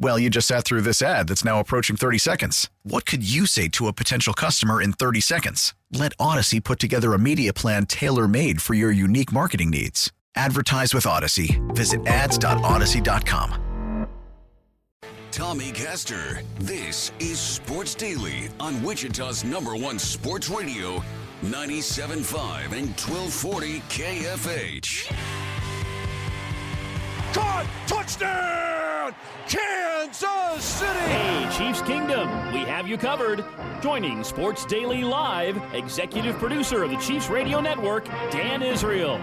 Well, you just sat through this ad that's now approaching 30 seconds. What could you say to a potential customer in 30 seconds? Let Odyssey put together a media plan tailor made for your unique marketing needs. Advertise with Odyssey. Visit ads.odyssey.com. Tommy Castor. This is Sports Daily on Wichita's number one sports radio, 97.5 and 1240 KFH. Caught! Touchdown! Kansas City! Hey, Chiefs Kingdom, we have you covered. Joining Sports Daily Live, executive producer of the Chiefs Radio Network, Dan Israel.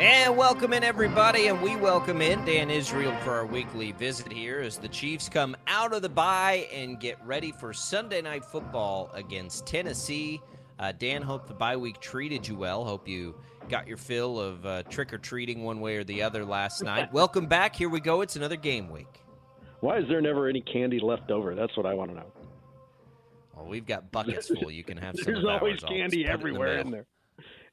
And welcome in, everybody, and we welcome in Dan Israel for our weekly visit here as the Chiefs come out of the bye and get ready for Sunday Night Football against Tennessee. Uh, Dan, hope the bye week treated you well. Hope you got your fill of uh, trick or treating one way or the other last night. welcome back. Here we go. It's another game week. Why is there never any candy left over? That's what I want to know. Well, we've got buckets full. You can have some. There's always candy everywhere in, in there.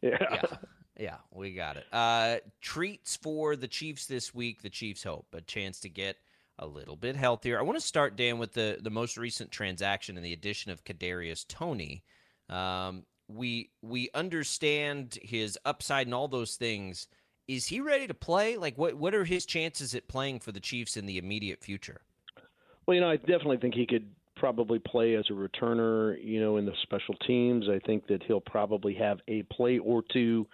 Yeah. yeah. Yeah, we got it. Uh, treats for the Chiefs this week. The Chiefs hope a chance to get a little bit healthier. I want to start, Dan, with the the most recent transaction and the addition of Kadarius Toney. Um, we we understand his upside and all those things. Is he ready to play? Like, what what are his chances at playing for the Chiefs in the immediate future? Well, you know, I definitely think he could probably play as a returner. You know, in the special teams, I think that he'll probably have a play or two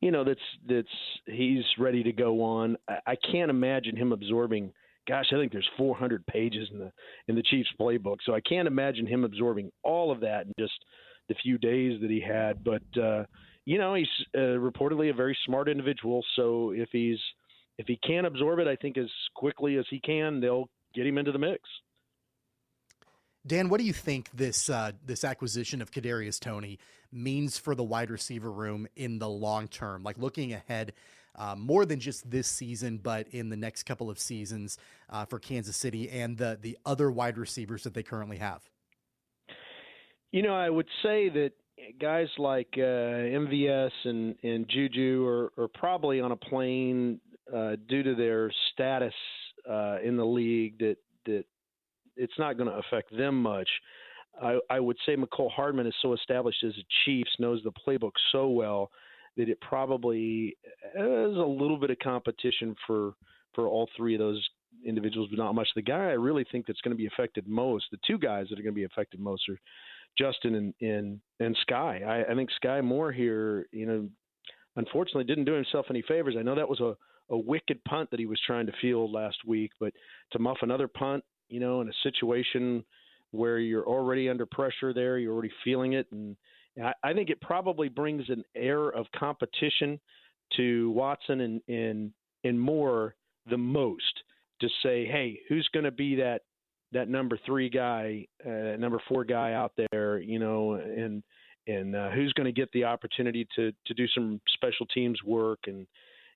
you know that's that's he's ready to go on. I, I can't imagine him absorbing. Gosh, I think there's 400 pages in the in the Chiefs playbook, so I can't imagine him absorbing all of that and just the few days that he had. But uh, you know, he's uh, reportedly a very smart individual. So if he's if he can absorb it, I think as quickly as he can, they'll get him into the mix. Dan, what do you think this uh, this acquisition of Kadarius Toney means for the wide receiver room in the long term? Like looking ahead, uh, more than just this season, but in the next couple of seasons uh, for Kansas City and the the other wide receivers that they currently have. You know, I would say that guys like uh, MVS and and Juju are, are probably on a plane uh, due to their status uh, in the league that that it's not going to affect them much. I, I would say Mecole Hardman is so established as a Chiefs, knows the playbook so well that it probably has a little bit of competition for for all three of those individuals, but not much. The guy I really think that's going to be affected most, the two guys that are going to be affected most are Justin and and, and Skyy. I, I think Skyy Moore here, you know, unfortunately didn't do himself any favors. I know that was a a wicked punt that he was trying to field last week, but to muff another punt you know, in a situation where you're already under pressure there, you're already feeling it, and I, I think it probably brings an air of competition to Watson and and and Moore the most to say, hey, who's going to be that that number three guy, uh, number four guy out there, you know, and and uh, who's going to get the opportunity to to do some special teams work and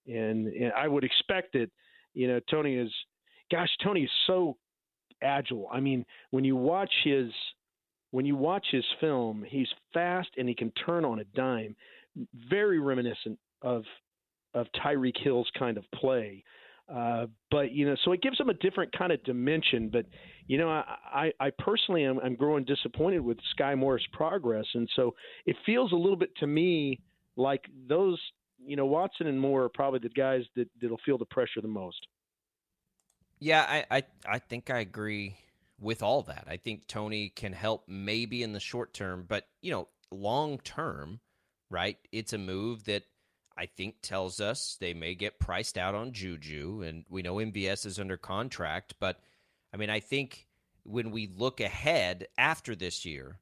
and, and I would expect that, you know, Toney is, gosh, Toney is so agile. I mean, when you watch his when you watch his film, he's fast and he can turn on a dime. Very reminiscent of of Tyreek Hill's kind of play. Uh, but you know, so it gives them a different kind of dimension. But you know, I, I, I personally am I'm growing disappointed with Skyy Moore's progress, and so it feels a little bit to me like those, you know, Watson and Moore are probably the guys that that'll feel the pressure the most. Yeah, I, I, I think I agree with all that. I think Toney can help maybe in the short term, but you know, long term, right? It's a move that I think tells us they may get priced out on Juju, and we know MVS is under contract. But I mean, I think when we look ahead after this year,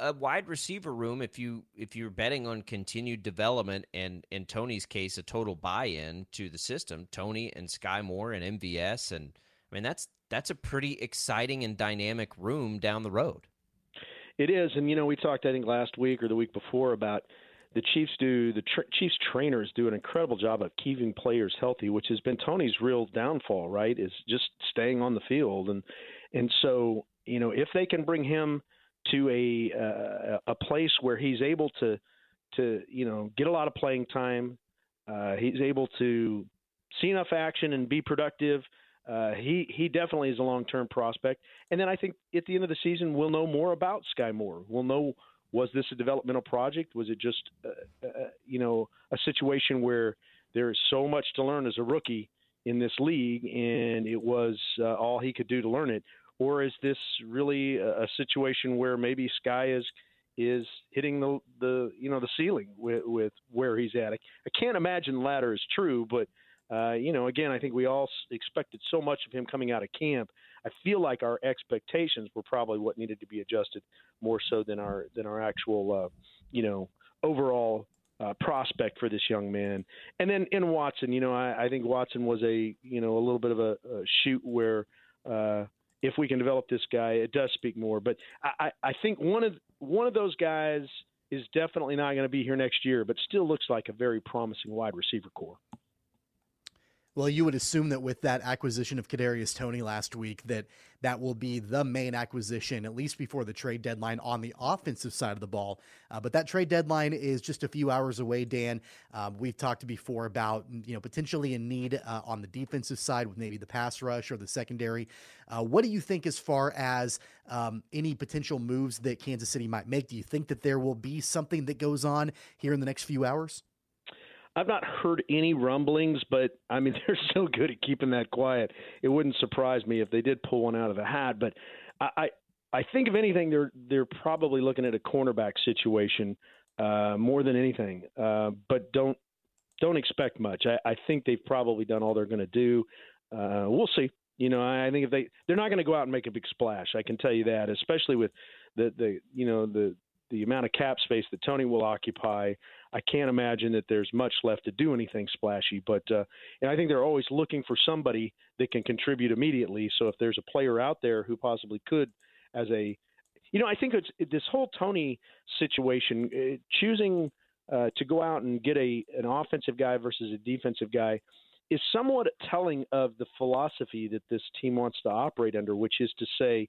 a wide receiver room, if you if you're betting on continued development and in Toney's case, a total buy-in to the system, Toney and Skyy Moore and MVS, and I mean that's that's a pretty exciting and dynamic room down the road. It is, and you know we talked I think last week or the week before about the Chiefs do the tra- Chiefs trainers do an incredible job of keeping players healthy, which has been Toney's real downfall. Right, is just staying on the field, and and so you know if they can bring him to a uh, a place where he's able to to you know get a lot of playing time, uh, he's able to see enough action and be productive. Uh, he he definitely is a long term prospect. And then I think at the end of the season we'll know more about Skyy Moore. We'll know was this a developmental project? Was it just, uh, uh, you know, a situation where there is so much to learn as a rookie in this league, and it was uh, all he could do to learn it? Or is this really a, a situation where maybe Skyy is is hitting the the you know the ceiling with, with where he's at? I, I can't imagine the latter is true, but uh, you know, again, I think we all expected so much of him coming out of camp. I feel like our expectations were probably what needed to be adjusted more so than our than our actual, uh, you know, overall uh, prospect for this young man. And then in Watson, you know, I, I think Watson was a you know a little bit of a, a shoot where. Uh, if we can develop this guy, it does speak more. But I, I think one of one of those guys is definitely not going to be here next year, but still looks like a very promising wide receiver corps. Well, you would assume that with that acquisition of Kadarius Toney last week, that that will be the main acquisition at least before the trade deadline on the offensive side of the ball. Uh, but that trade deadline is just a few hours away. Dan, um, we've talked before about you know potentially in need uh, on the defensive side with maybe the pass rush or the secondary. Uh, what do you think as far as um, any potential moves that Kansas City might make? Do you think that there will be something that goes on here in the next few hours? I've not heard any rumblings, but I mean they're so good at keeping that quiet. It wouldn't surprise me if they did pull one out of the hat. But I, I, I think if anything, they're they're probably looking at a cornerback situation uh, more than anything. Uh, but don't don't expect much. I, I think they've probably done all they're going to do. Uh, we'll see. You know, I think if they they're not going to go out and make a big splash. I can tell you that, especially with the the you know the the amount of cap space that Toney will occupy, I can't imagine that there's much left to do anything splashy. But uh, and I think they're always looking for somebody that can contribute immediately. So if there's a player out there who possibly could, as a, you know, I think it's this whole Toney situation, uh, choosing uh, to go out and get a an offensive guy versus a defensive guy is somewhat telling of the philosophy that this team wants to operate under, which is to say,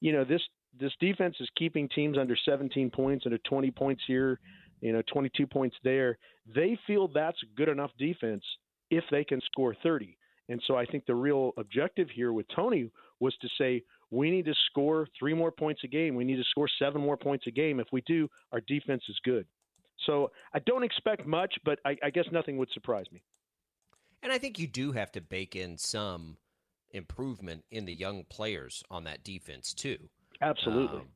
you know, this this defense is keeping teams under 17 points, under 20 points here, you know, 22 points there. They feel that's good enough defense if they can score 30. And so I think the real objective here with Toney was to say, we need to score three more points a game. We need to score seven more points a game. If we do, our defense is good. So I don't expect much, but I, I guess nothing would surprise me. And I think you do have to bake in some improvement in the young players on that defense too. Absolutely. Um,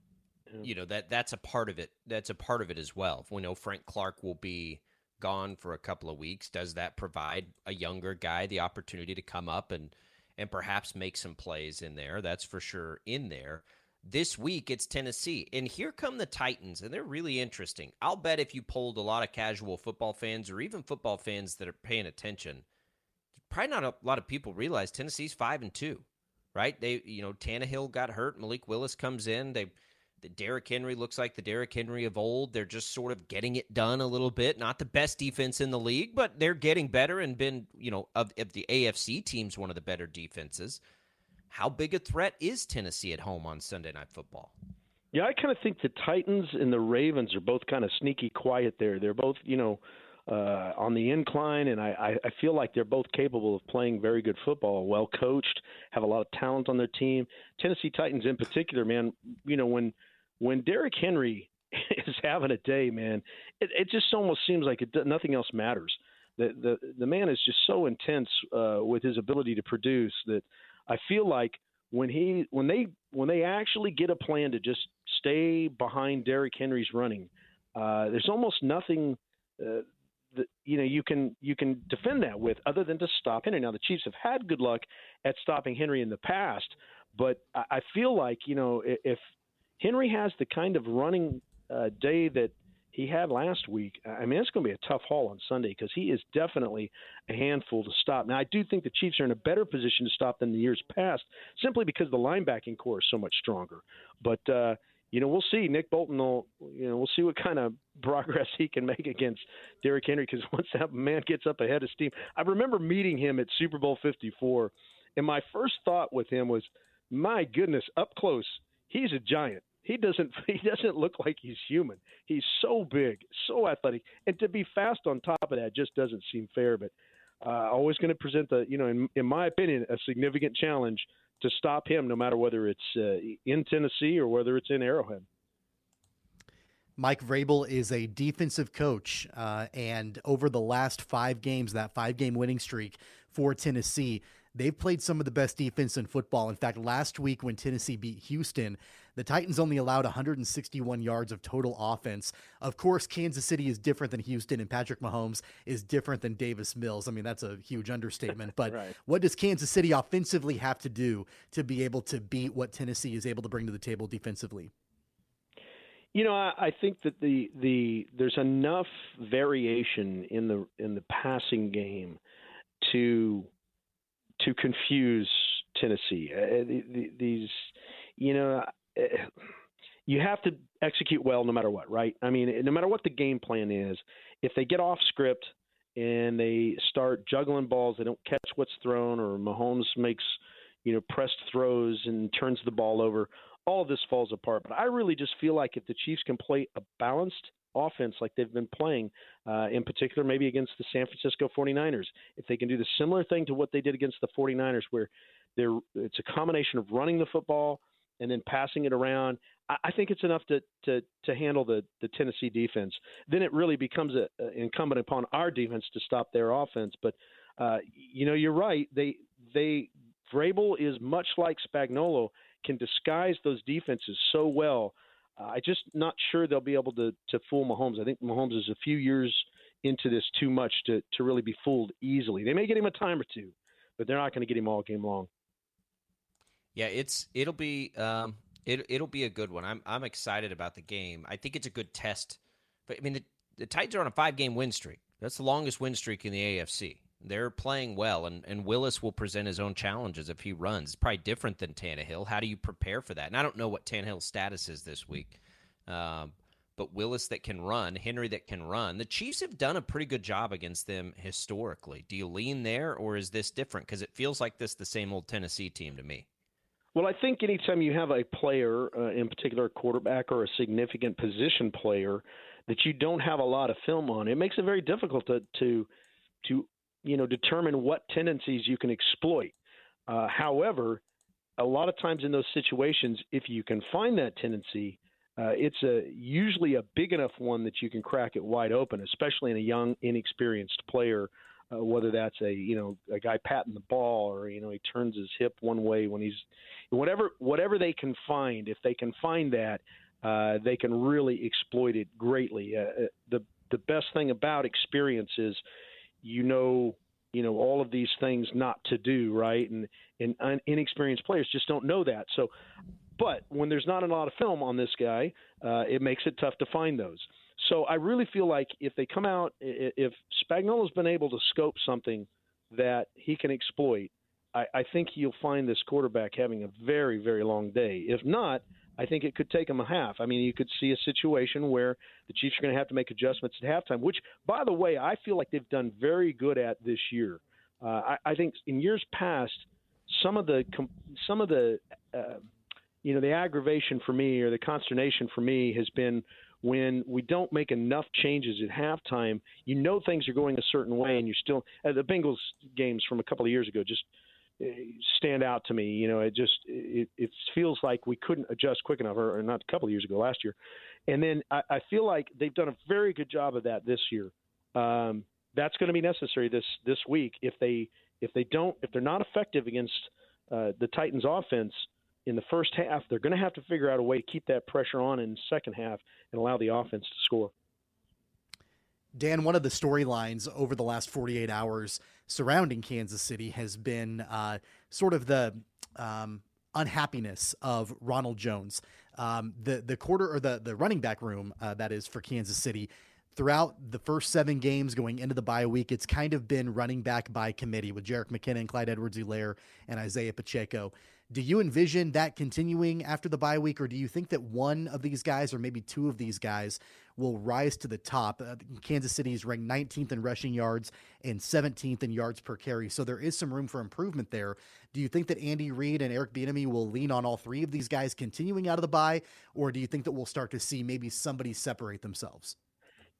You know that that's a part of it. That's a part of it as well. We know Frank Clark will be gone for a couple of weeks. Does that provide a younger guy the opportunity to come up and and perhaps make some plays in there? That's for sure in there. This week it's Tennessee, and here come the Titans, and they're really interesting. I'll bet if you polled a lot of casual football fans or even football fans that are paying attention, probably not a lot of people realize Tennessee's five and two right? They, you know, Tannehill got hurt. Malik Willis comes in. They, Derrick Henry looks like the Derrick Henry of old. They're just sort of getting it done a little bit. Not the best defense in the league, but they're getting better and been, you know, of, of the AFC teams, one of the better defenses. How big a threat is Tennessee at home on Sunday Night Football? Yeah, I kind of think the Titans and the Ravens are both kind of sneaky quiet there. They're both, you know, uh, on the incline, and I, I feel like they're both capable of playing very good football, well coached, have a lot of talent on their team. Tennessee Titans, in particular, man, you know when when Derrick Henry is having a day, man, it, it just almost seems like it, nothing else matters. The, the the man is just so intense uh, with his ability to produce that I feel like when he when they when they actually get a plan to just stay behind Derrick Henry's running, uh, there's almost nothing uh, the, you know you can you can defend that with other than to stop Henry. Now the Chiefs have had good luck at stopping Henry in the past, but I, I feel like you know if Henry has the kind of running uh, day that he had last week, I mean it's going to be a tough haul on Sunday because he is definitely a handful to stop. Now I do think the Chiefs are in a better position to stop than the years past, simply because the linebacking corps is so much stronger. But uh, you know, we'll see. Nick Bolton will, you know, we'll see what kind of progress he can make against Derrick Henry because once that man gets up ahead of steam, I remember meeting him at Super Bowl 54, and my first thought with him was, my goodness, up close, he's a giant. He doesn't he doesn't look like he's human. He's so big, so athletic, and to be fast on top of that just doesn't seem fair. But uh, always going to present the, you know, in, in my opinion, a significant challenge to stop him, no matter whether it's uh, in Tennessee or whether it's in Arrowhead. Mike Vrabel is a defensive coach, uh, and over the last five games, that five game winning streak for Tennessee, they've played some of the best defense in football. In fact, last week when Tennessee beat Houston, the Titans only allowed 161 yards of total offense. Of course, Kansas City is different than Houston, and Patrick Mahomes is different than Davis Mills. I mean, that's a huge understatement. But right. what does Kansas City offensively have to do to be able to beat what Tennessee is able to bring to the table defensively? You know, I, I think that the the there's enough variation in the in the passing game to to confuse Tennessee. Uh, the, these, you know, you have to execute well no matter what, right? I mean, no matter what the game plan is, if they get off script and they start juggling balls, they don't catch what's thrown, or Mahomes makes, you know, pressed throws and turns the ball over, all of this falls apart. But I really just feel like if the Chiefs can play a balanced offense like they've been playing, uh, in particular maybe against the San Francisco 49ers, if they can do the similar thing to what they did against the 49ers, where they're, it's a combination of running the football – and then passing it around. I, I think it's enough to, to, to handle the, the Tennessee defense. Then it really becomes a, a incumbent upon our defense to stop their offense. But uh, you know, you're right. They they Vrabel is much like Spagnuolo, can disguise those defenses so well. Uh, I just not sure they'll be able to to fool Mahomes. I think Mahomes is a few years into this too much to to really be fooled easily. They may get him a time or two, but they're not going to get him all game long. Yeah, it's it'll be um, it it'll be a good one. I'm I'm excited about the game. I think it's a good test. But I mean, the, the Titans are on a five game win streak. That's the longest win streak in the AFC. They're playing well, and, and Willis will present his own challenges if he runs. It's probably different than Tannehill. How do you prepare for that? And I don't know what Tannehill's status is this week. Um, but Willis that can run, Henry that can run. The Chiefs have done a pretty good job against them historically. Do you lean there, or is this different? Because it feels like this the same old Tennessee team to me. Well, I think anytime you have a player, uh, in particular a quarterback or a significant position player, that you don't have a lot of film on, it makes it very difficult to to, to you know determine what tendencies you can exploit. Uh, however, a lot of times in those situations, if you can find that tendency, uh, it's a usually a big enough one that you can crack it wide open, especially in a young, inexperienced player uh, whether that's a you know a guy patting the ball or you know he turns his hip one way when he's whatever whatever they can find if they can find that uh, they can really exploit it greatly uh, uh the the best thing about experience is you know you know all of these things not to do right? And and un- inexperienced players just don't know that. So but when there's not a lot of film on this guy uh, it makes it tough to find those. So I really feel like if they come out, if Spagnuolo's been able to scope something that he can exploit, I, I think you'll find this quarterback having a very, very long day. If not, I think it could take them a half. I mean, you could see a situation where the Chiefs are going to have to make adjustments at halftime, which, by the way, I feel like they've done very good at this year. Uh, I, I think in years past, some of the some of the uh, you know the aggravation for me or the consternation for me has been when we don't make enough changes at halftime, you know things are going a certain way, and you're still uh, the Bengals games from a couple of years ago just stand out to me. You know, it just it, it feels like we couldn't adjust quick enough, or, or not a couple of years ago, last year. And then I, I feel like they've done a very good job of that this year. Um, that's going to be necessary this this week if they if they don't if they're not effective against uh, the Titans offense in the first half, they're going to have to figure out a way to keep that pressure on in the second half and allow the offense to score. Dan, one of the storylines over the last 48 hours surrounding Kansas City has been uh, sort of the um, unhappiness of Ronald Jones. Um, the the quarter or the the running back room uh, that is for Kansas City throughout the first seven games going into the bye week, it's kind of been running back by committee with Jerick McKinnon, Clyde Edwards-Helaire, and Isaiah Pacheco. Do you envision that continuing after the bye week, or do you think that one of these guys, or maybe two of these guys, will rise to the top? Uh, Kansas City is ranked 19th in rushing yards and 17th in yards per carry, so there is some room for improvement there. Do you think that Andy Reid and Eric Bieniemy will lean on all three of these guys continuing out of the bye, or do you think that we'll start to see maybe somebody separate themselves?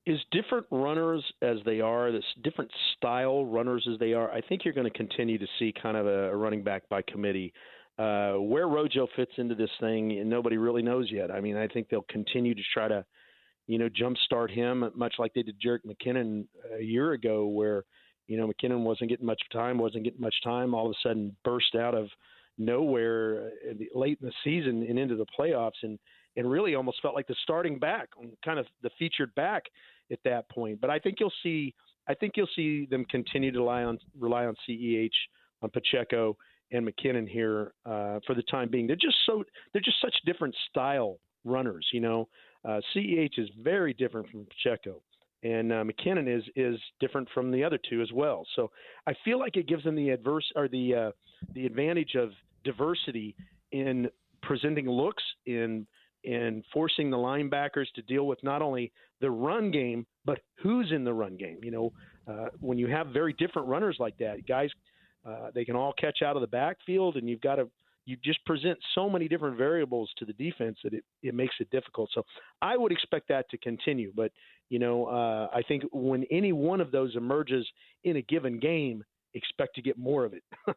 is different runners as they are, this different style runners as they are. I think you're going to continue to see kind of a, running back by committee. Uh, where Rojo fits into this thing, nobody really knows yet. I mean, I think they'll continue to try to, you know, jumpstart him, much like they did Jerick McKinnon a year ago, where you know McKinnon wasn't getting much time, wasn't getting much time, all of a sudden burst out of nowhere uh, late in the season and into the playoffs, and and really almost felt like the starting back, kind of the featured back at that point. But I think you'll see I think you'll see them continue to rely on rely on CEH, on Pacheco and McKinnon here uh, for the time being. They're just so they're just such different style runners. You know, uh, CEH is very different from Pacheco, and uh, McKinnon is is different from the other two as well. So I feel like it gives them the adverse or the uh, the advantage of diversity in presenting looks in in forcing the linebackers to deal with not only the run game, but who's in the run game. You know, uh, when you have very different runners like that, guys, uh, they can all catch out of the backfield, and you've got to you just present so many different variables to the defense that it, it makes it difficult. So I would expect that to continue. But, you know, uh, I think when any one of those emerges in a given game, expect to get more of it.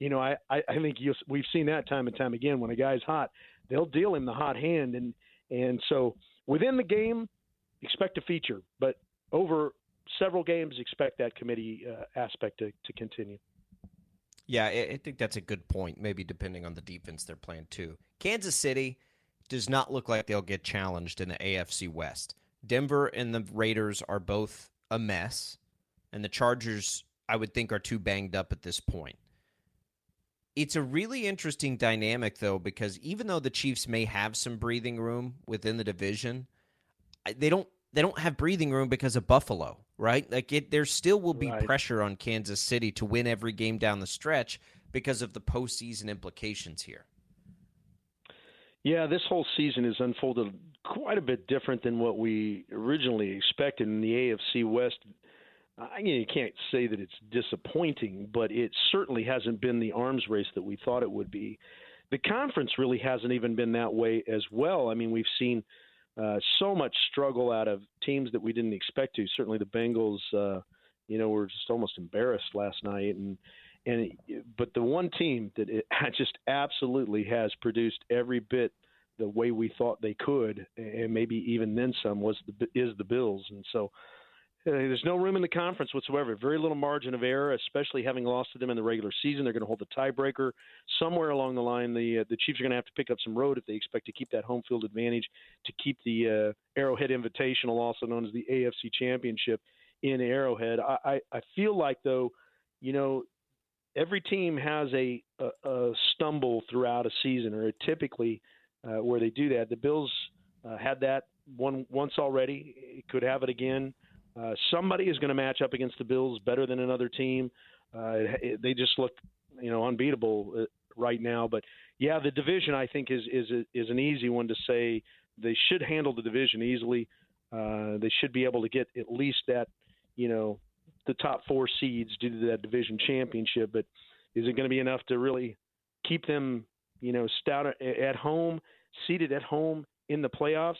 you know, I, I, I think we've seen that time and time again. When a guy's hot, they'll deal him the hot hand, and and so within the game, expect a feature, but over several games, expect that committee uh, aspect to, to continue. Yeah, I think that's a good point. Maybe depending on the defense they're playing too. Kansas City does not look like they'll get challenged in the AFC West. Denver and the Raiders are both a mess, and the Chargers, I would think, are too banged up at this point. It's a really interesting dynamic, though, because even though the Chiefs may have some breathing room within the division, they don't they don't have breathing room because of Buffalo, right? Like it, there still will be right. pressure on Kansas City to win every game down the stretch because of the postseason implications here. Yeah, this whole season has unfolded quite a bit different than what we originally expected in the AFC West. I mean, you can't say that it's disappointing, but it certainly hasn't been the arms race that we thought it would be. The conference really hasn't even been that way as well. I mean, we've seen uh, so much struggle out of teams that we didn't expect to. Certainly, the Bengals, uh, you know, were just almost embarrassed last night, and and but the one team that it just absolutely has produced every bit the way we thought they could, and maybe even then some, was the is the Bills, and so there's no room in the conference whatsoever. Very little margin of error, especially having lost to them in the regular season. They're going to hold the tiebreaker somewhere along the line. The uh, the Chiefs are going to have to pick up some road if they expect to keep that home field advantage to keep the uh, Arrowhead Invitational, also known as the AFC Championship, in Arrowhead. I, I, I feel like though, you know, every team has a, a, a stumble throughout a season, or typically uh, where they do that. The Bills uh, had that one once already. It could have it again. Uh, somebody is going to match up against the Bills better than another team. Uh, it, they just look, you know, unbeatable uh, right now. But yeah, the division I think is is is an easy one to say. They should handle the division easily. Uh, they should be able to get at least that, you know, the top four seeds due to that division championship. But is it going to be enough to really keep them, you know, stout at home, seated at home in the playoffs?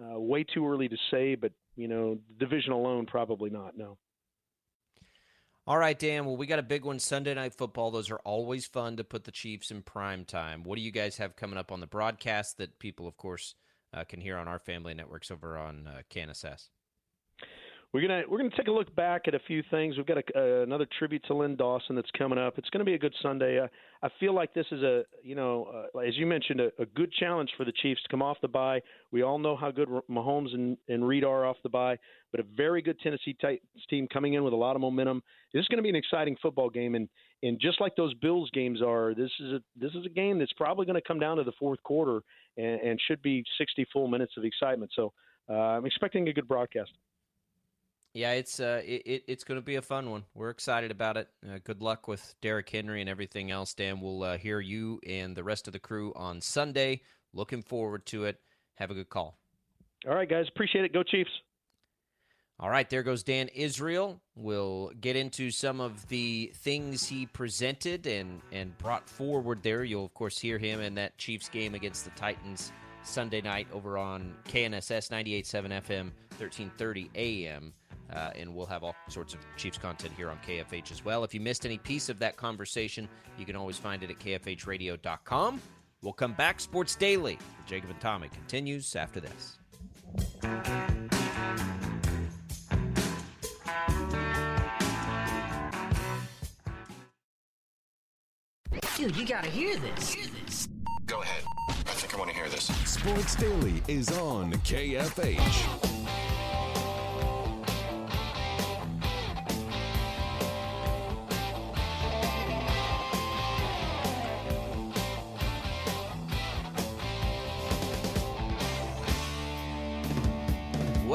Uh, way too early to say, but you know, division alone, probably not. No. All right, Dan. Well, we got a big one Sunday night football. Those are always fun to put the Chiefs in prime time. What do you guys have coming up on the broadcast that people, of course, uh, can hear on our family networks over on uh, KNSS? We're gonna we're gonna take a look back at a few things. We've got a, uh, another tribute to Len Dawson that's coming up. It's to be a good Sunday. Uh, I feel like this is a you know uh, as you mentioned a, a, good challenge for the Chiefs to come off the bye. We all know how good Mahomes and, and Reid are off the bye, but a very good Tennessee Titans team coming in with a lot of momentum. This is to be an exciting football game, and and just like those Bills games are, this is a this is a game that's probably to come down to the fourth quarter and, and should be 60 full minutes of excitement. So uh, I'm expecting a good broadcast. Yeah, it's uh, it, it's going to be a fun one. We're excited about it. Uh, good luck with Derrick Henry and everything else, Dan. We'll uh, hear you and the rest of the crew on Sunday. Looking forward to it. Have a good call. All right, guys. Appreciate it. Go Chiefs. All right, there goes Dan Israel. We'll get into some of the things he presented and, and brought forward there. You'll, of course, hear him in that Chiefs game against the Titans Sunday night over on KNSS 98.7 FM, 1330 AM. Uh, and we'll have all sorts of Chiefs content here on KFH as well. If you missed any piece of that conversation, you can always find it at kfhradio.com. We'll come back. Sports Daily with Jacob and Tommy continues after this. Dude, you gotta hear this. Hear this. Go ahead. I think I want to hear this. Sports Daily is on KFH.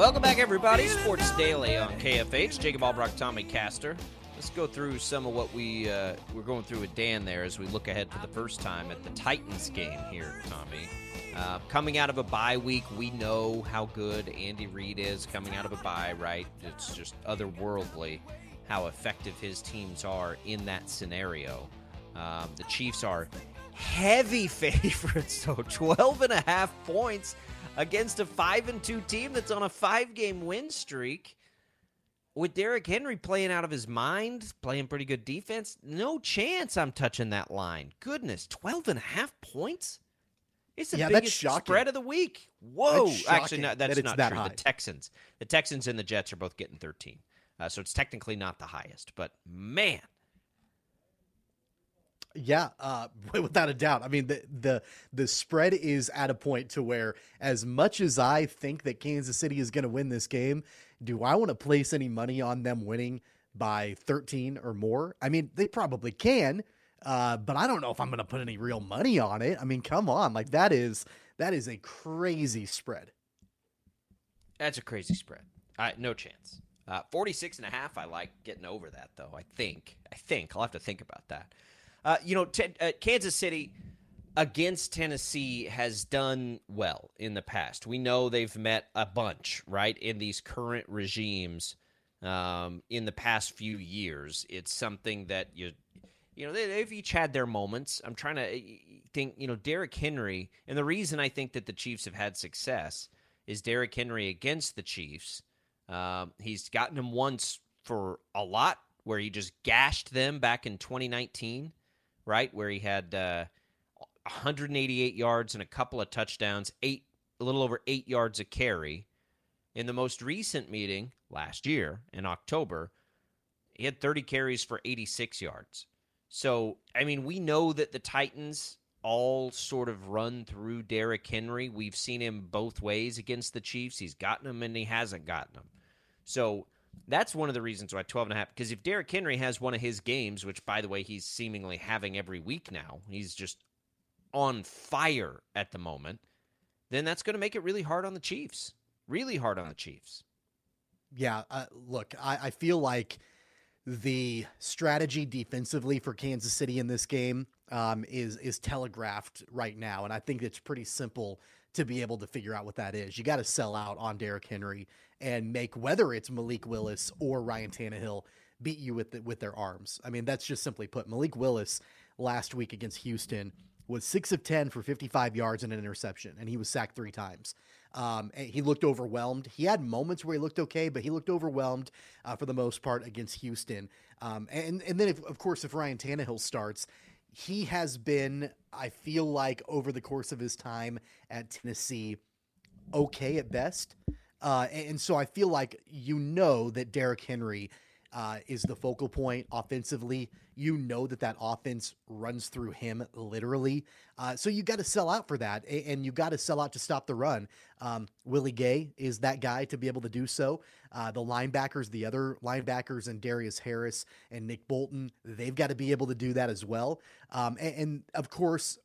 Welcome back, everybody. Sports Daily on KFH. Jacob Albrock, Tommy Castor. Let's go through some of what we uh, we're going through with Dan there as we look ahead for the first time at the Titans game here, Tommy. Uh, coming out of a bye week, we know how good Andy Reid is coming out of a bye, right? It's just otherworldly how effective his teams are in that scenario. Um, the Chiefs are heavy favorites, so 12 and a half points against a 5 and 2 team that's on a 5-game win streak with Derrick Henry playing out of his mind, playing pretty good defense, no chance I'm touching that line. Goodness, 12 and a half points? It's the yeah, biggest spread of the week. Whoa. Actually, no, that's that not that true. High. The Texans. The Texans and the Jets are both getting 13. Uh, so it's technically not the highest, but man, yeah, uh, without a doubt. I mean, the the the spread is at a point to where, as much as I think that Kansas City is going to win this game, do I want to place any money on them winning by 13 or more? I mean, they probably can, uh, but I don't know if I'm going to put any real money on it. I mean, come on, like that is that is a crazy spread. That's a crazy spread. Uh, no chance. Uh, 46 and a half, I like getting over that, though. I think. I think. I'll have to think about that. Uh, you know, t- uh, Kansas City against Tennessee has done well in the past. We know they've met a bunch, right, in these current regimes um, in the past few years. It's something that you, you know, they, they've each had their moments. I'm trying to uh, think, you know, Derrick Henry, and the reason I think that the Chiefs have had success is Derrick Henry against the Chiefs. Um, he's gotten them once for a lot, where he just gashed them back in 2019 right? Where he had uh, 188 yards and a couple of touchdowns, eight, a little over eight yards a carry. In the most recent meeting last year in October, he had 30 carries for 86 yards. So, I mean, we know that the Titans all sort of run through Derrick Henry. We've seen him both ways against the Chiefs. He's gotten them and he hasn't gotten them. So, that's one of the reasons why 12 and a half because if Derrick Henry has one of his games which by the way he's seemingly having every week now he's just on fire at the moment then that's going to make it really hard on the Chiefs really hard on the Chiefs yeah uh, look I, I feel like the strategy defensively for Kansas City in this game um, is is telegraphed right now and I think it's pretty simple to be able to figure out what that is. You got to sell out on Derrick Henry and make whether it's Malik Willis or Ryan Tannehill beat you with the, with their arms. I mean, that's just simply put. Malik Willis last week against Houston was six of ten for 55 yards and an interception, and he was sacked three times. Um, he looked overwhelmed. He had moments where he looked okay, but he looked overwhelmed uh, for the most part against Houston. Um, and and then if, of course if Ryan Tannehill starts, he has been, I feel like, over the course of his time at Tennessee, okay at best. Uh, and, so I feel like you know that Derrick Henry uh, is the focal point offensively. You know that that offense runs through him literally. Uh, so you got to sell out for that, and you got to sell out to stop the run. Um, Willie Gay is that guy to be able to do so. Uh, the linebackers, the other linebackers, and Darius Harris and Nick Bolton, they've got to be able to do that as well. Um, and, and of course,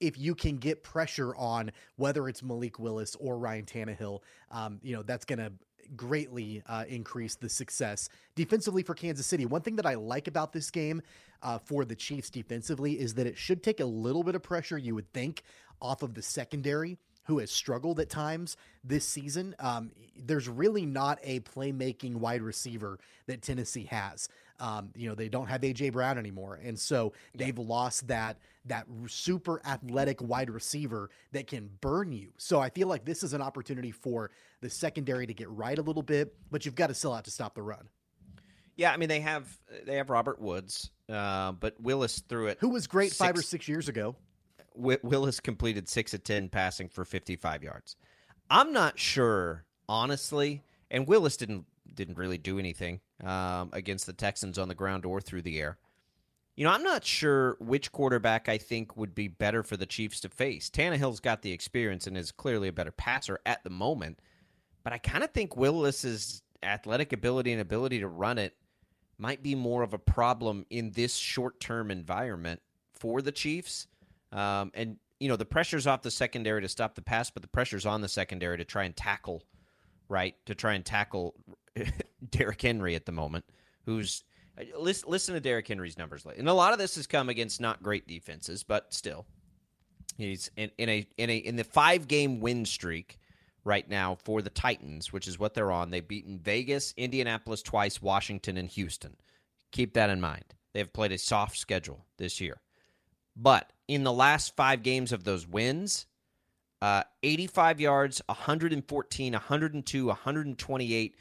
if you can get pressure on whether it's Malik Willis or Ryan Tannehill, um, you know, that's going to greatly uh, increase the success defensively for Kansas City. One thing that I like about this game uh, for the Chiefs defensively is that it should take a little bit of pressure, you would think, off of the secondary who has struggled at times this season. Um, there's really not a playmaking wide receiver that Tennessee has. Um, you know, they don't have AJ Brown anymore, and so they've lost that that super athletic wide receiver that can burn you. So I feel like this is an opportunity for the secondary to get right a little bit, but you've got to sell out to stop the run. Yeah, I mean they have they have Robert Woods, uh, but Willis threw it. Who was great six, five or six years ago. Willis completed six of ten passing for fifty five yards. I'm not sure, honestly, and Willis didn't didn't really do anything um, against the Texans on the ground or through the air. You know, I'm not sure which quarterback I think would be better for the Chiefs to face. Tannehill's got the experience and is clearly a better passer at the moment, but I kind of think Willis's athletic ability and ability to run it might be more of a problem in this short-term environment for the Chiefs. Um, and you know, the pressure's off the secondary to stop the pass, but the pressure's on the secondary to try and tackle, right? To try and tackle Derrick Henry at the moment, who's Listen, listen to Derrick Henry's numbers, and a lot of this has come against not great defenses, but still, he's in, in a in a in the five game win streak right now for the Titans, which is what they're on. They've beaten Vegas, Indianapolis twice, Washington, and Houston. Keep that in mind. They've played a soft schedule this year, but in the last five games of those wins, uh, 85 yards, 114, 102, 128.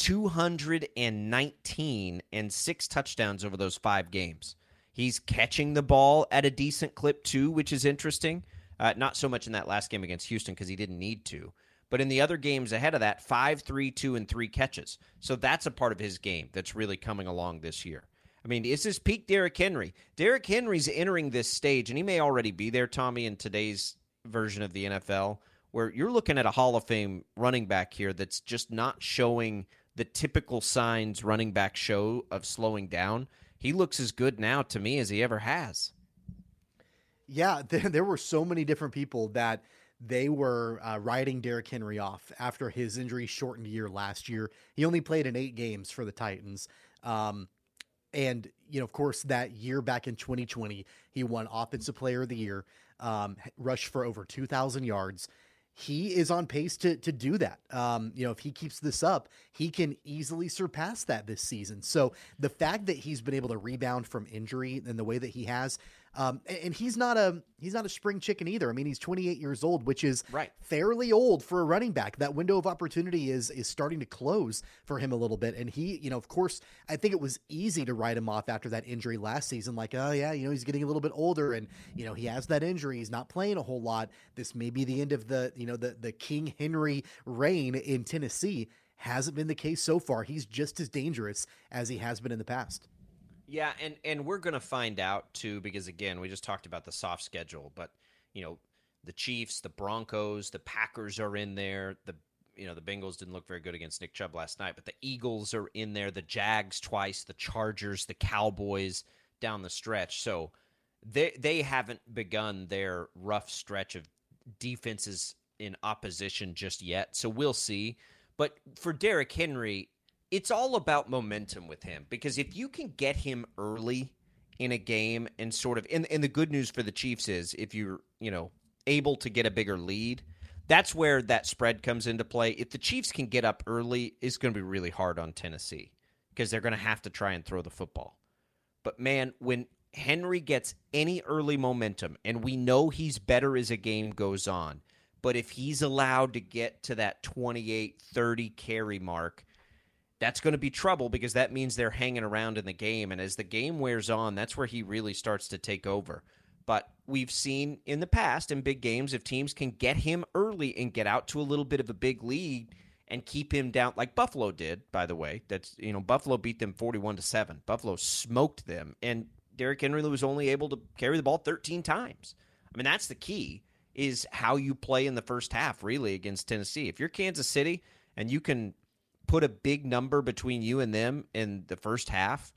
219 and six touchdowns over those five games. He's catching the ball at a decent clip, too, which is interesting. Uh, not so much in that last game against Houston because he didn't need to. But in the other games ahead of that, five, three, two, and three catches. So that's a part of his game that's really coming along this year. I mean, is this peak Derrick Henry? Derrick Henry's entering this stage, and he may already be there, Tommy, in today's version of the NFL, where you're looking at a Hall of Fame running back here that's just not showing – the typical signs running back show of slowing down. He looks as good now to me as he ever has. Yeah, there were so many different people that they were uh, riding Derrick Henry off after his injury shortened year last year. He only played in eight games for the Titans. Um, and, you know, of course, that year back in 2020, he won Offensive Player of the Year, um, rushed for over 2,000 yards he is on pace to to do that. Um, you know, if he keeps this up, he can easily surpass that this season. So the fact that he's been able to rebound from injury in the way that he has, um, and he's not a he's not a spring chicken either. I mean, he's 28 years old, which is right. fairly old for a running back. That window of opportunity is is starting to close for him a little bit. And he, you know, of course, I think it was easy to write him off after that injury last season. Like, oh yeah, you know, he's getting a little bit older, and you know, he has that injury. He's not playing a whole lot. This may be the end of the you know the the King Henry reign in Tennessee. Hasn't been the case so far. He's just as dangerous as he has been in the past. Yeah, and and we're going to find out too because again, we just talked about the soft schedule, but you know, the Chiefs, the Broncos, the Packers are in there. The you know, the Bengals didn't look very good against Nick Chubb last night, but the Eagles are in there, the Jags twice, the Chargers, the Cowboys down the stretch. So they they haven't begun their rough stretch of defenses in opposition just yet. So we'll see. But for Derrick Henry, it's all about momentum with him because if you can get him early in a game and sort of and, and the good news for the Chiefs is if you're, you know, able to get a bigger lead, that's where that spread comes into play. If the Chiefs can get up early, it's going to be really hard on Tennessee because they're going to have to try and throw the football. But man, when Henry gets any early momentum, and we know he's better as a game goes on, but if he's allowed to get to that 28 30 carry mark, that's going to be trouble because that means they're hanging around in the game. And as the game wears on, that's where he really starts to take over. But we've seen in the past in big games, if teams can get him early and get out to a little bit of a big lead and keep him down like Buffalo did, by the way. That's you know, Buffalo beat them 41 to 7. Buffalo smoked them and Derrick Henry was only able to carry the ball 13 times. I mean, that's the key is how you play in the first half really against Tennessee. If you're Kansas City and you can put a big number between you and them in the first half,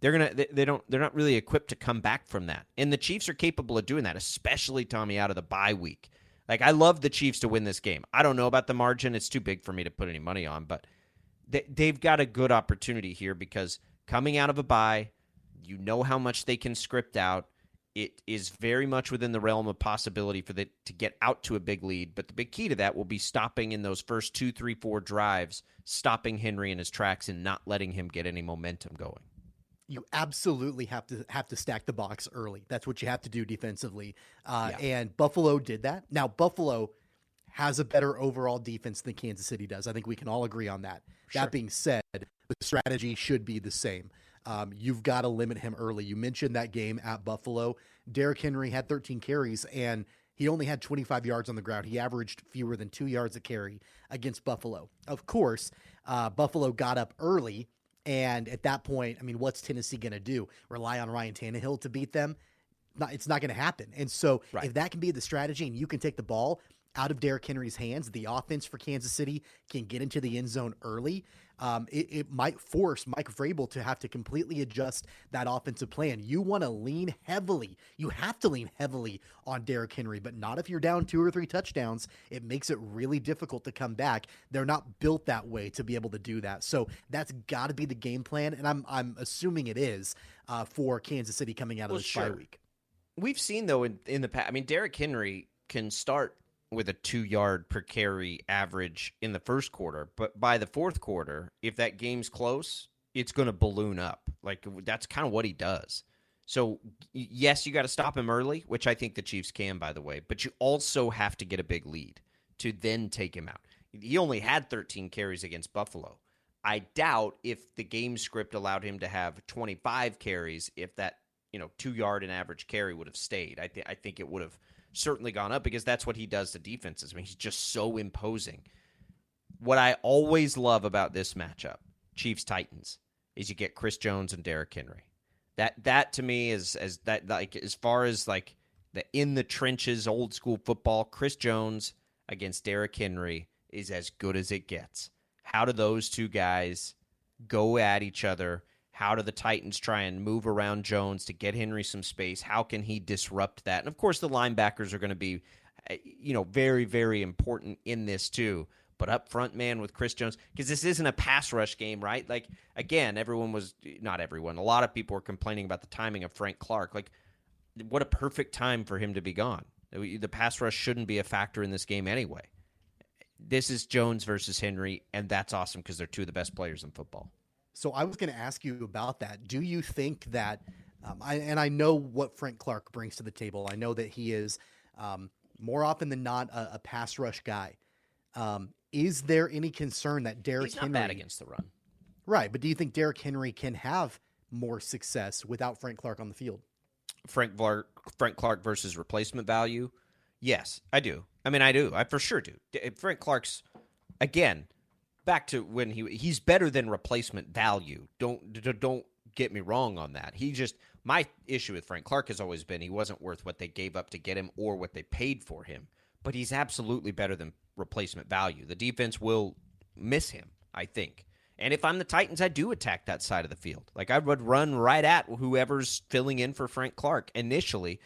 they're gonna they, they don't they're not really equipped to come back from that. And the Chiefs are capable of doing that, especially Tommy out of the bye week. Like I love the Chiefs to win this game. I don't know about the margin; it's too big for me to put any money on, but they, they've got a good opportunity here because coming out of a bye, you know how much they can script out. It is very much within the realm of possibility for the to get out to a big lead. But the big key to that will be stopping in those first two, three, four drives, stopping Henry in his tracks and not letting him get any momentum going you absolutely have to have to stack the box early. That's what you have to do defensively. Uh, yeah. And Buffalo did that. Now Buffalo has a better overall defense than Kansas City does. I think we can all agree on that. Sure. That being said, the strategy should be the same. Um, you've got to limit him early. You mentioned that game at Buffalo. Derrick Henry had 13 carries and he only had 25 yards on the ground. He averaged fewer than two yards a carry against Buffalo. Of course, uh, Buffalo got up early and at that point, I mean, what's Tennessee going to do? Rely on Ryan Tannehill to beat them? Not, it's not going to happen. And so, right. if that can be the strategy and you can take the ball out of Derrick Henry's hands, the offense for Kansas City can get into the end zone early um, it, it, might force Mike Vrabel to have to completely adjust that offensive plan. You want to lean heavily. You have to lean heavily on Derrick Henry, but not if you're down two or three touchdowns. It makes it really difficult to come back. They're not built that way to be able to do that. So that's got to be the game plan, and I'm I'm assuming it is uh, for Kansas City coming out of well, this sure. bye week. We've seen though in, in the past. I mean, Derrick Henry can start with a two yard per carry average in the first quarter. But by the fourth quarter, if that game's close, it's going to balloon up. Like that's kind of what he does. So, yes, you got to stop him early, which I think the Chiefs can, by the way, but you also have to get a big lead to then take him out. He only had 13 carries against Buffalo. I doubt if the game script allowed him to have 25 carries, if that, you know, two yard and average carry would have stayed. I, th- I think it would have certainly gone up because that's what he does to defenses. I mean, he's just so imposing. What I always love about this matchup, Chiefs Titans, is you get Chris Jones and Derrick Henry. That that to me is as that like as far as like the in the trenches old school football, Chris Jones against Derrick Henry is as good as it gets. How do those two guys go at each other? How do the Titans try and move around Jones to get Henry some space? How can he disrupt that? And of course, the linebackers are going to be, eh, you know, very, very important in this too. But up front, man, with Chris Jones, because this isn't a pass rush game, right? Like, again, everyone was, not everyone, a lot of people were complaining about the timing of Frank Clark. Like, what a perfect time for him to be gone. The pass rush shouldn't be a factor in this game anyway. This is Jones versus Henry, and that's awesome because they're two of the best players in football. So I was going to ask you about that. Do you think that, um, I, and I know what Frank Clark brings to the table. I know that he is um, more often than not a, a pass rush guy. Um, is there any concern that Derrick Henry? He's not Henry bad against the run? Right, but do you think Derrick Henry can have more success without Frank Clark on the field? Frank Clark, Frank Clark versus replacement value? Yes, I do. I mean, I do. I for sure do. Frank Clark's again back to when he he's better than replacement value. Don't don't get me wrong on that. He just my issue with Frank Clark has always been he wasn't worth what they gave up to get him or what they paid for him. But he's absolutely better than replacement value. The defense will miss him, I think. And if I'm the Titans, I do attack that side of the field. Like I would run right at whoever's filling in for Frank Clark initially.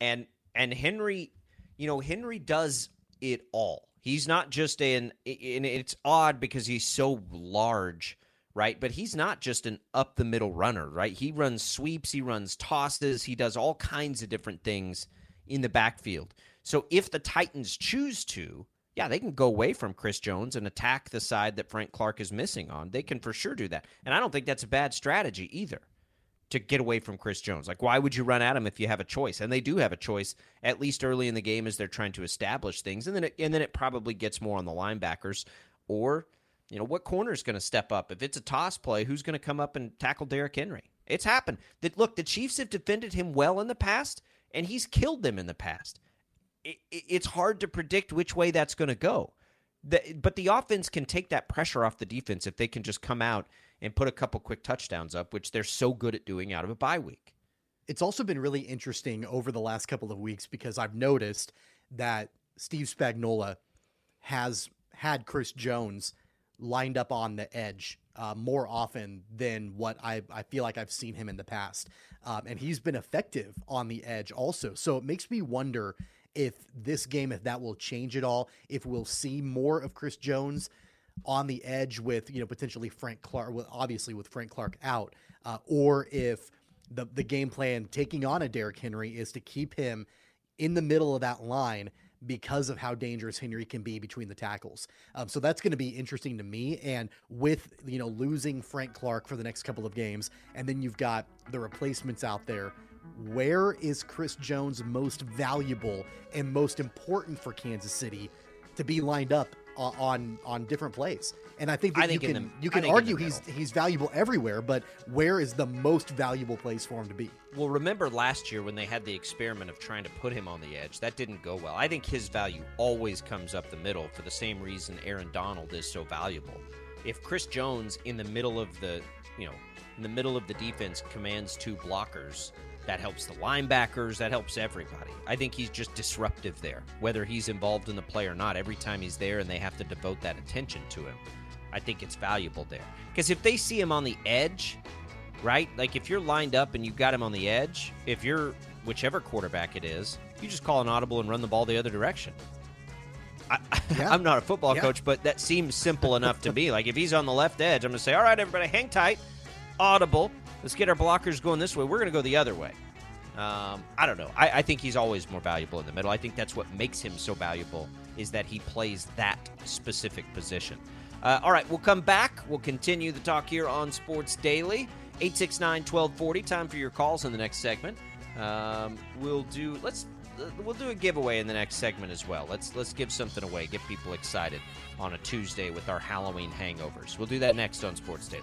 And and Henry, you know, Henry does it all. He's not just an, and it's odd because he's so large, right? But he's not just an up the middle runner, right? He runs sweeps, he runs tosses, he does all kinds of different things in the backfield. So if the Titans choose to, yeah, they can go away from Chris Jones and attack the side that Frank Clark is missing on. They can for sure do that. And I don't think that's a bad strategy either to get away from Chris Jones. Like, why would you run at him if you have a choice? And they do have a choice, at least early in the game, as they're trying to establish things. And then it, and then it probably gets more on the linebackers. Or, you know, what corner is going to step up? If it's a toss play, who's going to come up and tackle Derrick Henry? It's happened. That Look, the Chiefs have defended him well in the past, and he's killed them in the past. It, it, it's hard to predict which way that's going to go. The, but the offense can take that pressure off the defense if they can just come out and put a couple quick touchdowns up, which they're so good at doing out of a bye week. It's also been really interesting over the last couple of weeks because I've noticed that Steve Spagnuolo has had Chris Jones lined up on the edge uh, more often than what I, I feel like I've seen him in the past. Um, and he's been effective on the edge also. So it makes me wonder if this game, if that will change at all, if we'll see more of Chris Jones on the edge with, you know, potentially Frank Clark, well, obviously with Frank Clark out, uh, or if the, the game plan taking on a Derrick Henry is to keep him in the middle of that line because of how dangerous Henry can be between the tackles. Um, so that's going to be interesting to me. And with you know losing Frank Clark for the next couple of games, and then you've got the replacements out there. Where is Chris Jones most valuable and most important for Kansas City to be lined up on on different plays. And I think that I think you can the, you can argue he's he's valuable everywhere, but where is the most valuable place for him to be? Well, remember last year when they had the experiment of trying to put him on the edge, that didn't go well. I think his value always comes up the middle for the same reason Aaron Donald is so valuable. If Chris Jones in the middle of the, you know, in the middle of the defense commands two blockers, that helps the linebackers. That helps everybody. I think he's just disruptive there, whether he's involved in the play or not. Every time he's there and they have to devote that attention to him, I think it's valuable there. Because if they see him on the edge, right? Like if you're lined up and you've got him on the edge, if you're whichever quarterback it is, you just call an audible and run the ball the other direction. I, am not a football Yeah. coach, but that seems simple enough to me. Like if he's on the left edge, I'm going to say, all right, everybody, hang tight, audible. Let's get our blockers going this way. We're going to go the other way. Um, I don't know. I, I think he's always more valuable in the middle. I think that's what makes him so valuable is that he plays that specific position. Uh, all right, we'll come back. We'll continue the talk here on Sports Daily. 869 1240. Time for your calls in the next segment. Um, we'll do let's uh, we'll do a giveaway in the next segment as well. Let's let's give something away, get people excited on a Tuesday with our Halloween hangovers. We'll do that next on Sports Daily.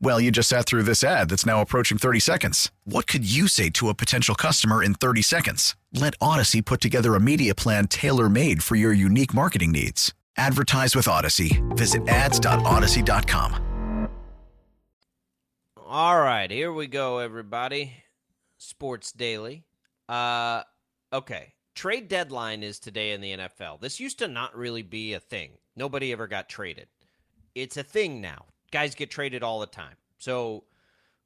Well, you just sat through this ad that's now approaching 30 seconds. What could you say to a potential customer in 30 seconds? Let Audacy put together a media plan tailor made for your unique marketing needs. Advertise with Audacy. Visit ads.audacy.com. All right, here we go, everybody. Sports Daily. Uh, okay, trade deadline is today in the NFL. This used to not really be a thing. Nobody ever got traded. It's a thing now. Guys get traded all the time. So,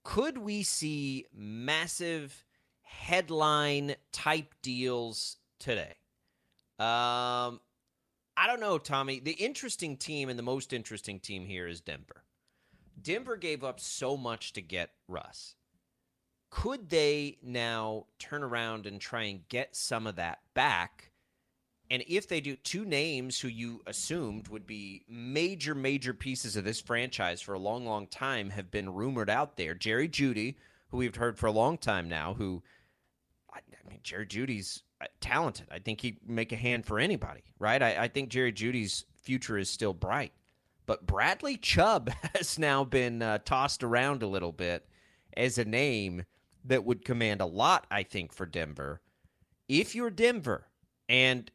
could we see massive headline type deals today? Um, I don't know, Tommy. The interesting team and the most interesting team here is Denver. Denver gave up so much to get Russ. Could they now turn around and try and get some of that back? And if they do, two names who you assumed would be major, major pieces of this franchise for a long, long time have been rumored out there. Jerry Jeudy, who we've heard for a long time now, who, I, I mean, Jerry Jeudy's uh, talented. I think he'd make a hand for anybody, right? I, I think Jerry Jeudy's future is still bright. But Bradley Chubb has now been uh, tossed around a little bit, as a name that would command a lot, I think, for Denver. If you're Denver and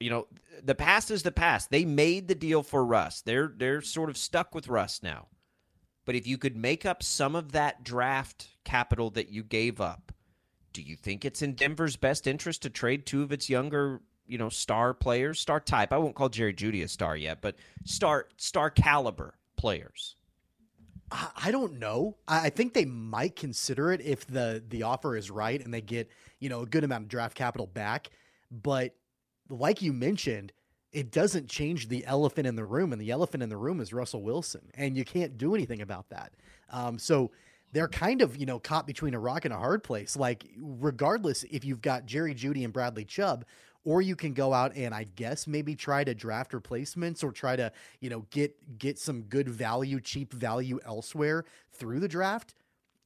you know, the past is the past. They made the deal for Russ. They're they're sort of stuck with Russ now. But if you could make up some of that draft capital that you gave up, do you think it's in Denver's best interest to trade two of its younger, you know, star players, star type? I won't call Jerry Jeudy a star yet, but star star caliber players. I don't know. I think they might consider it if the the offer is right and they get you know a good amount of draft capital back. But like you mentioned, it doesn't change the elephant in the room, and the elephant in the room is Russell Wilson, and you can't do anything about that. Um, so they're kind of you know caught between a rock and a hard place. Like regardless if you've got Jerry Jeudy and Bradley Chubb, or you can go out and I guess maybe try to draft replacements or try to you know get get some good value, cheap value elsewhere through the draft.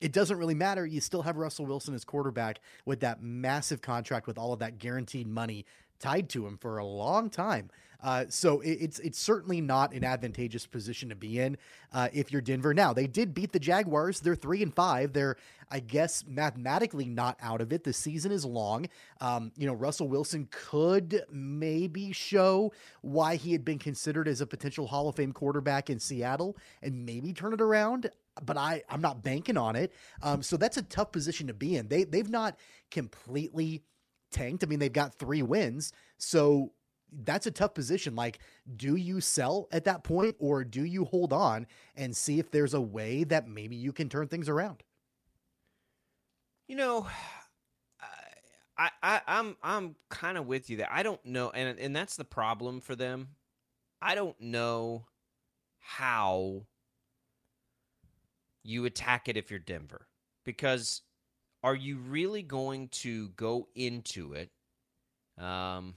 It doesn't really matter. You still have Russell Wilson as quarterback with that massive contract with all of that guaranteed money tied to him for a long time. Uh, so it, it's it's certainly not an advantageous position to be in uh, if you're Denver. Now they did beat the Jaguars. They're three and five. They're I guess mathematically not out of it. The season is long. Um, you know Russell Wilson could maybe show why he had been considered as a potential Hall of Fame quarterback in Seattle and maybe turn it around but I I'm not banking on it. Um, so that's a tough position to be in. They they've not completely tanked. I mean, they've got three wins. So that's a tough position. Like, do you sell at that point or do you hold on and see if there's a way that maybe you can turn things around? You know, I, I I'm I'm kind of with you there. I don't know, and and that's the problem for them. I don't know how you attack it if you're Denver because are you really going to go into it um,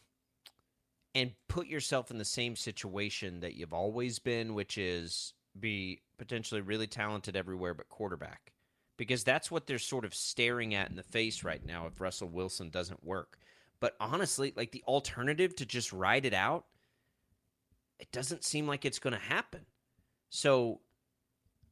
and put yourself in the same situation that you've always been, which is be potentially really talented everywhere but quarterback? Because that's what they're sort of staring at in the face right now if Russell Wilson doesn't work. But honestly, like the alternative to just ride it out, it doesn't seem like it's going to happen. So,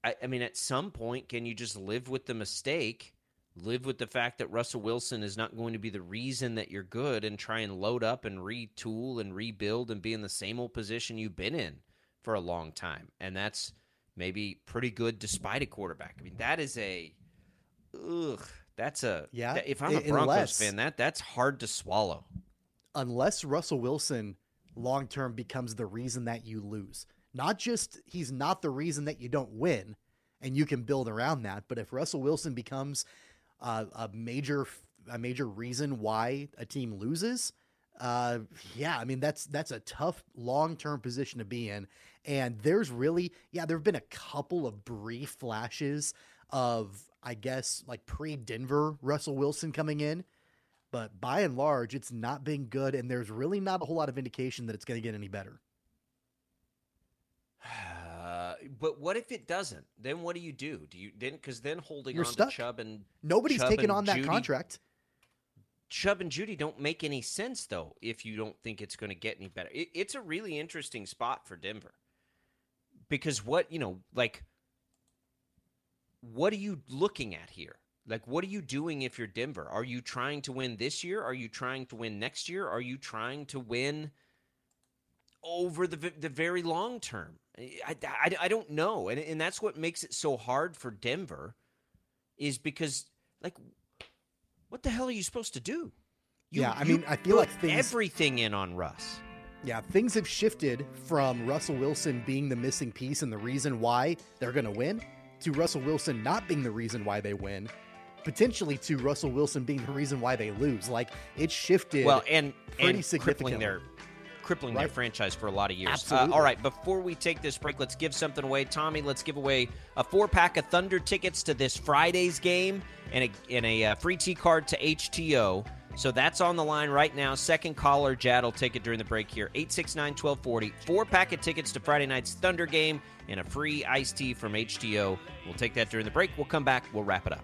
I, I mean, at some point, can you just live with the mistake? Live with the fact that Russell Wilson is not going to be the reason that you're good and try and load up and retool and rebuild and be in the same old position you've been in for a long time. And that's maybe pretty good despite a quarterback. I mean, that is a ugh, that's a yeah. If I'm a Broncos unless, fan, that that's hard to swallow. Unless Russell Wilson long term becomes the reason that you lose. Not just he's not the reason that you don't win and you can build around that, but if Russell Wilson becomes a major a major reason why a team loses. Uh, yeah, I mean that's that's a tough long term position to be in, and there's really yeah there have been a couple of brief flashes of I guess like pre Denver Russell Wilson coming in, but by and large it's not been good, and there's really not a whole lot of indication that it's going to get any better. But what if it doesn't? Then what do you do? Do you then because then holding You're on stuck. to Chubb and nobody's Chubb taken and on that Jeudy, contract. Chubb and Jeudy don't make any sense though if you don't think it's going to get any better. It, it's a really interesting spot for Denver because what you know, like, what are you looking at here? Like, what are you doing if you're Denver? Are you trying to win this year? Are you trying to win next year? Are you trying to win over the the very long term? I, I, I don't know. And, and that's what makes it so hard for Denver is because, like, what the hell are you supposed to do? You, yeah, I mean, I feel like things, everything in on Russ. Yeah, things have shifted from Russell Wilson being the missing piece and the reason why they're going to win to Russell Wilson not being the reason why they win, potentially to Russell Wilson being the reason why they lose. Like it's shifted. Well, and pretty and significantly. their crippling Right. their franchise for a lot of years. Uh, all right, before we take this break, let's give something away. Tommy, let's give away a four pack of Thunder tickets to this Friday's game and a, and a uh, free T card to HTeaO. So that's on the line right now. Second caller, Jad will take it during the break here. 869 1240. Four pack of tickets to Friday night's Thunder game and a free iced tea from HTeaO. We'll take that during the break. We'll come back. We'll wrap it up.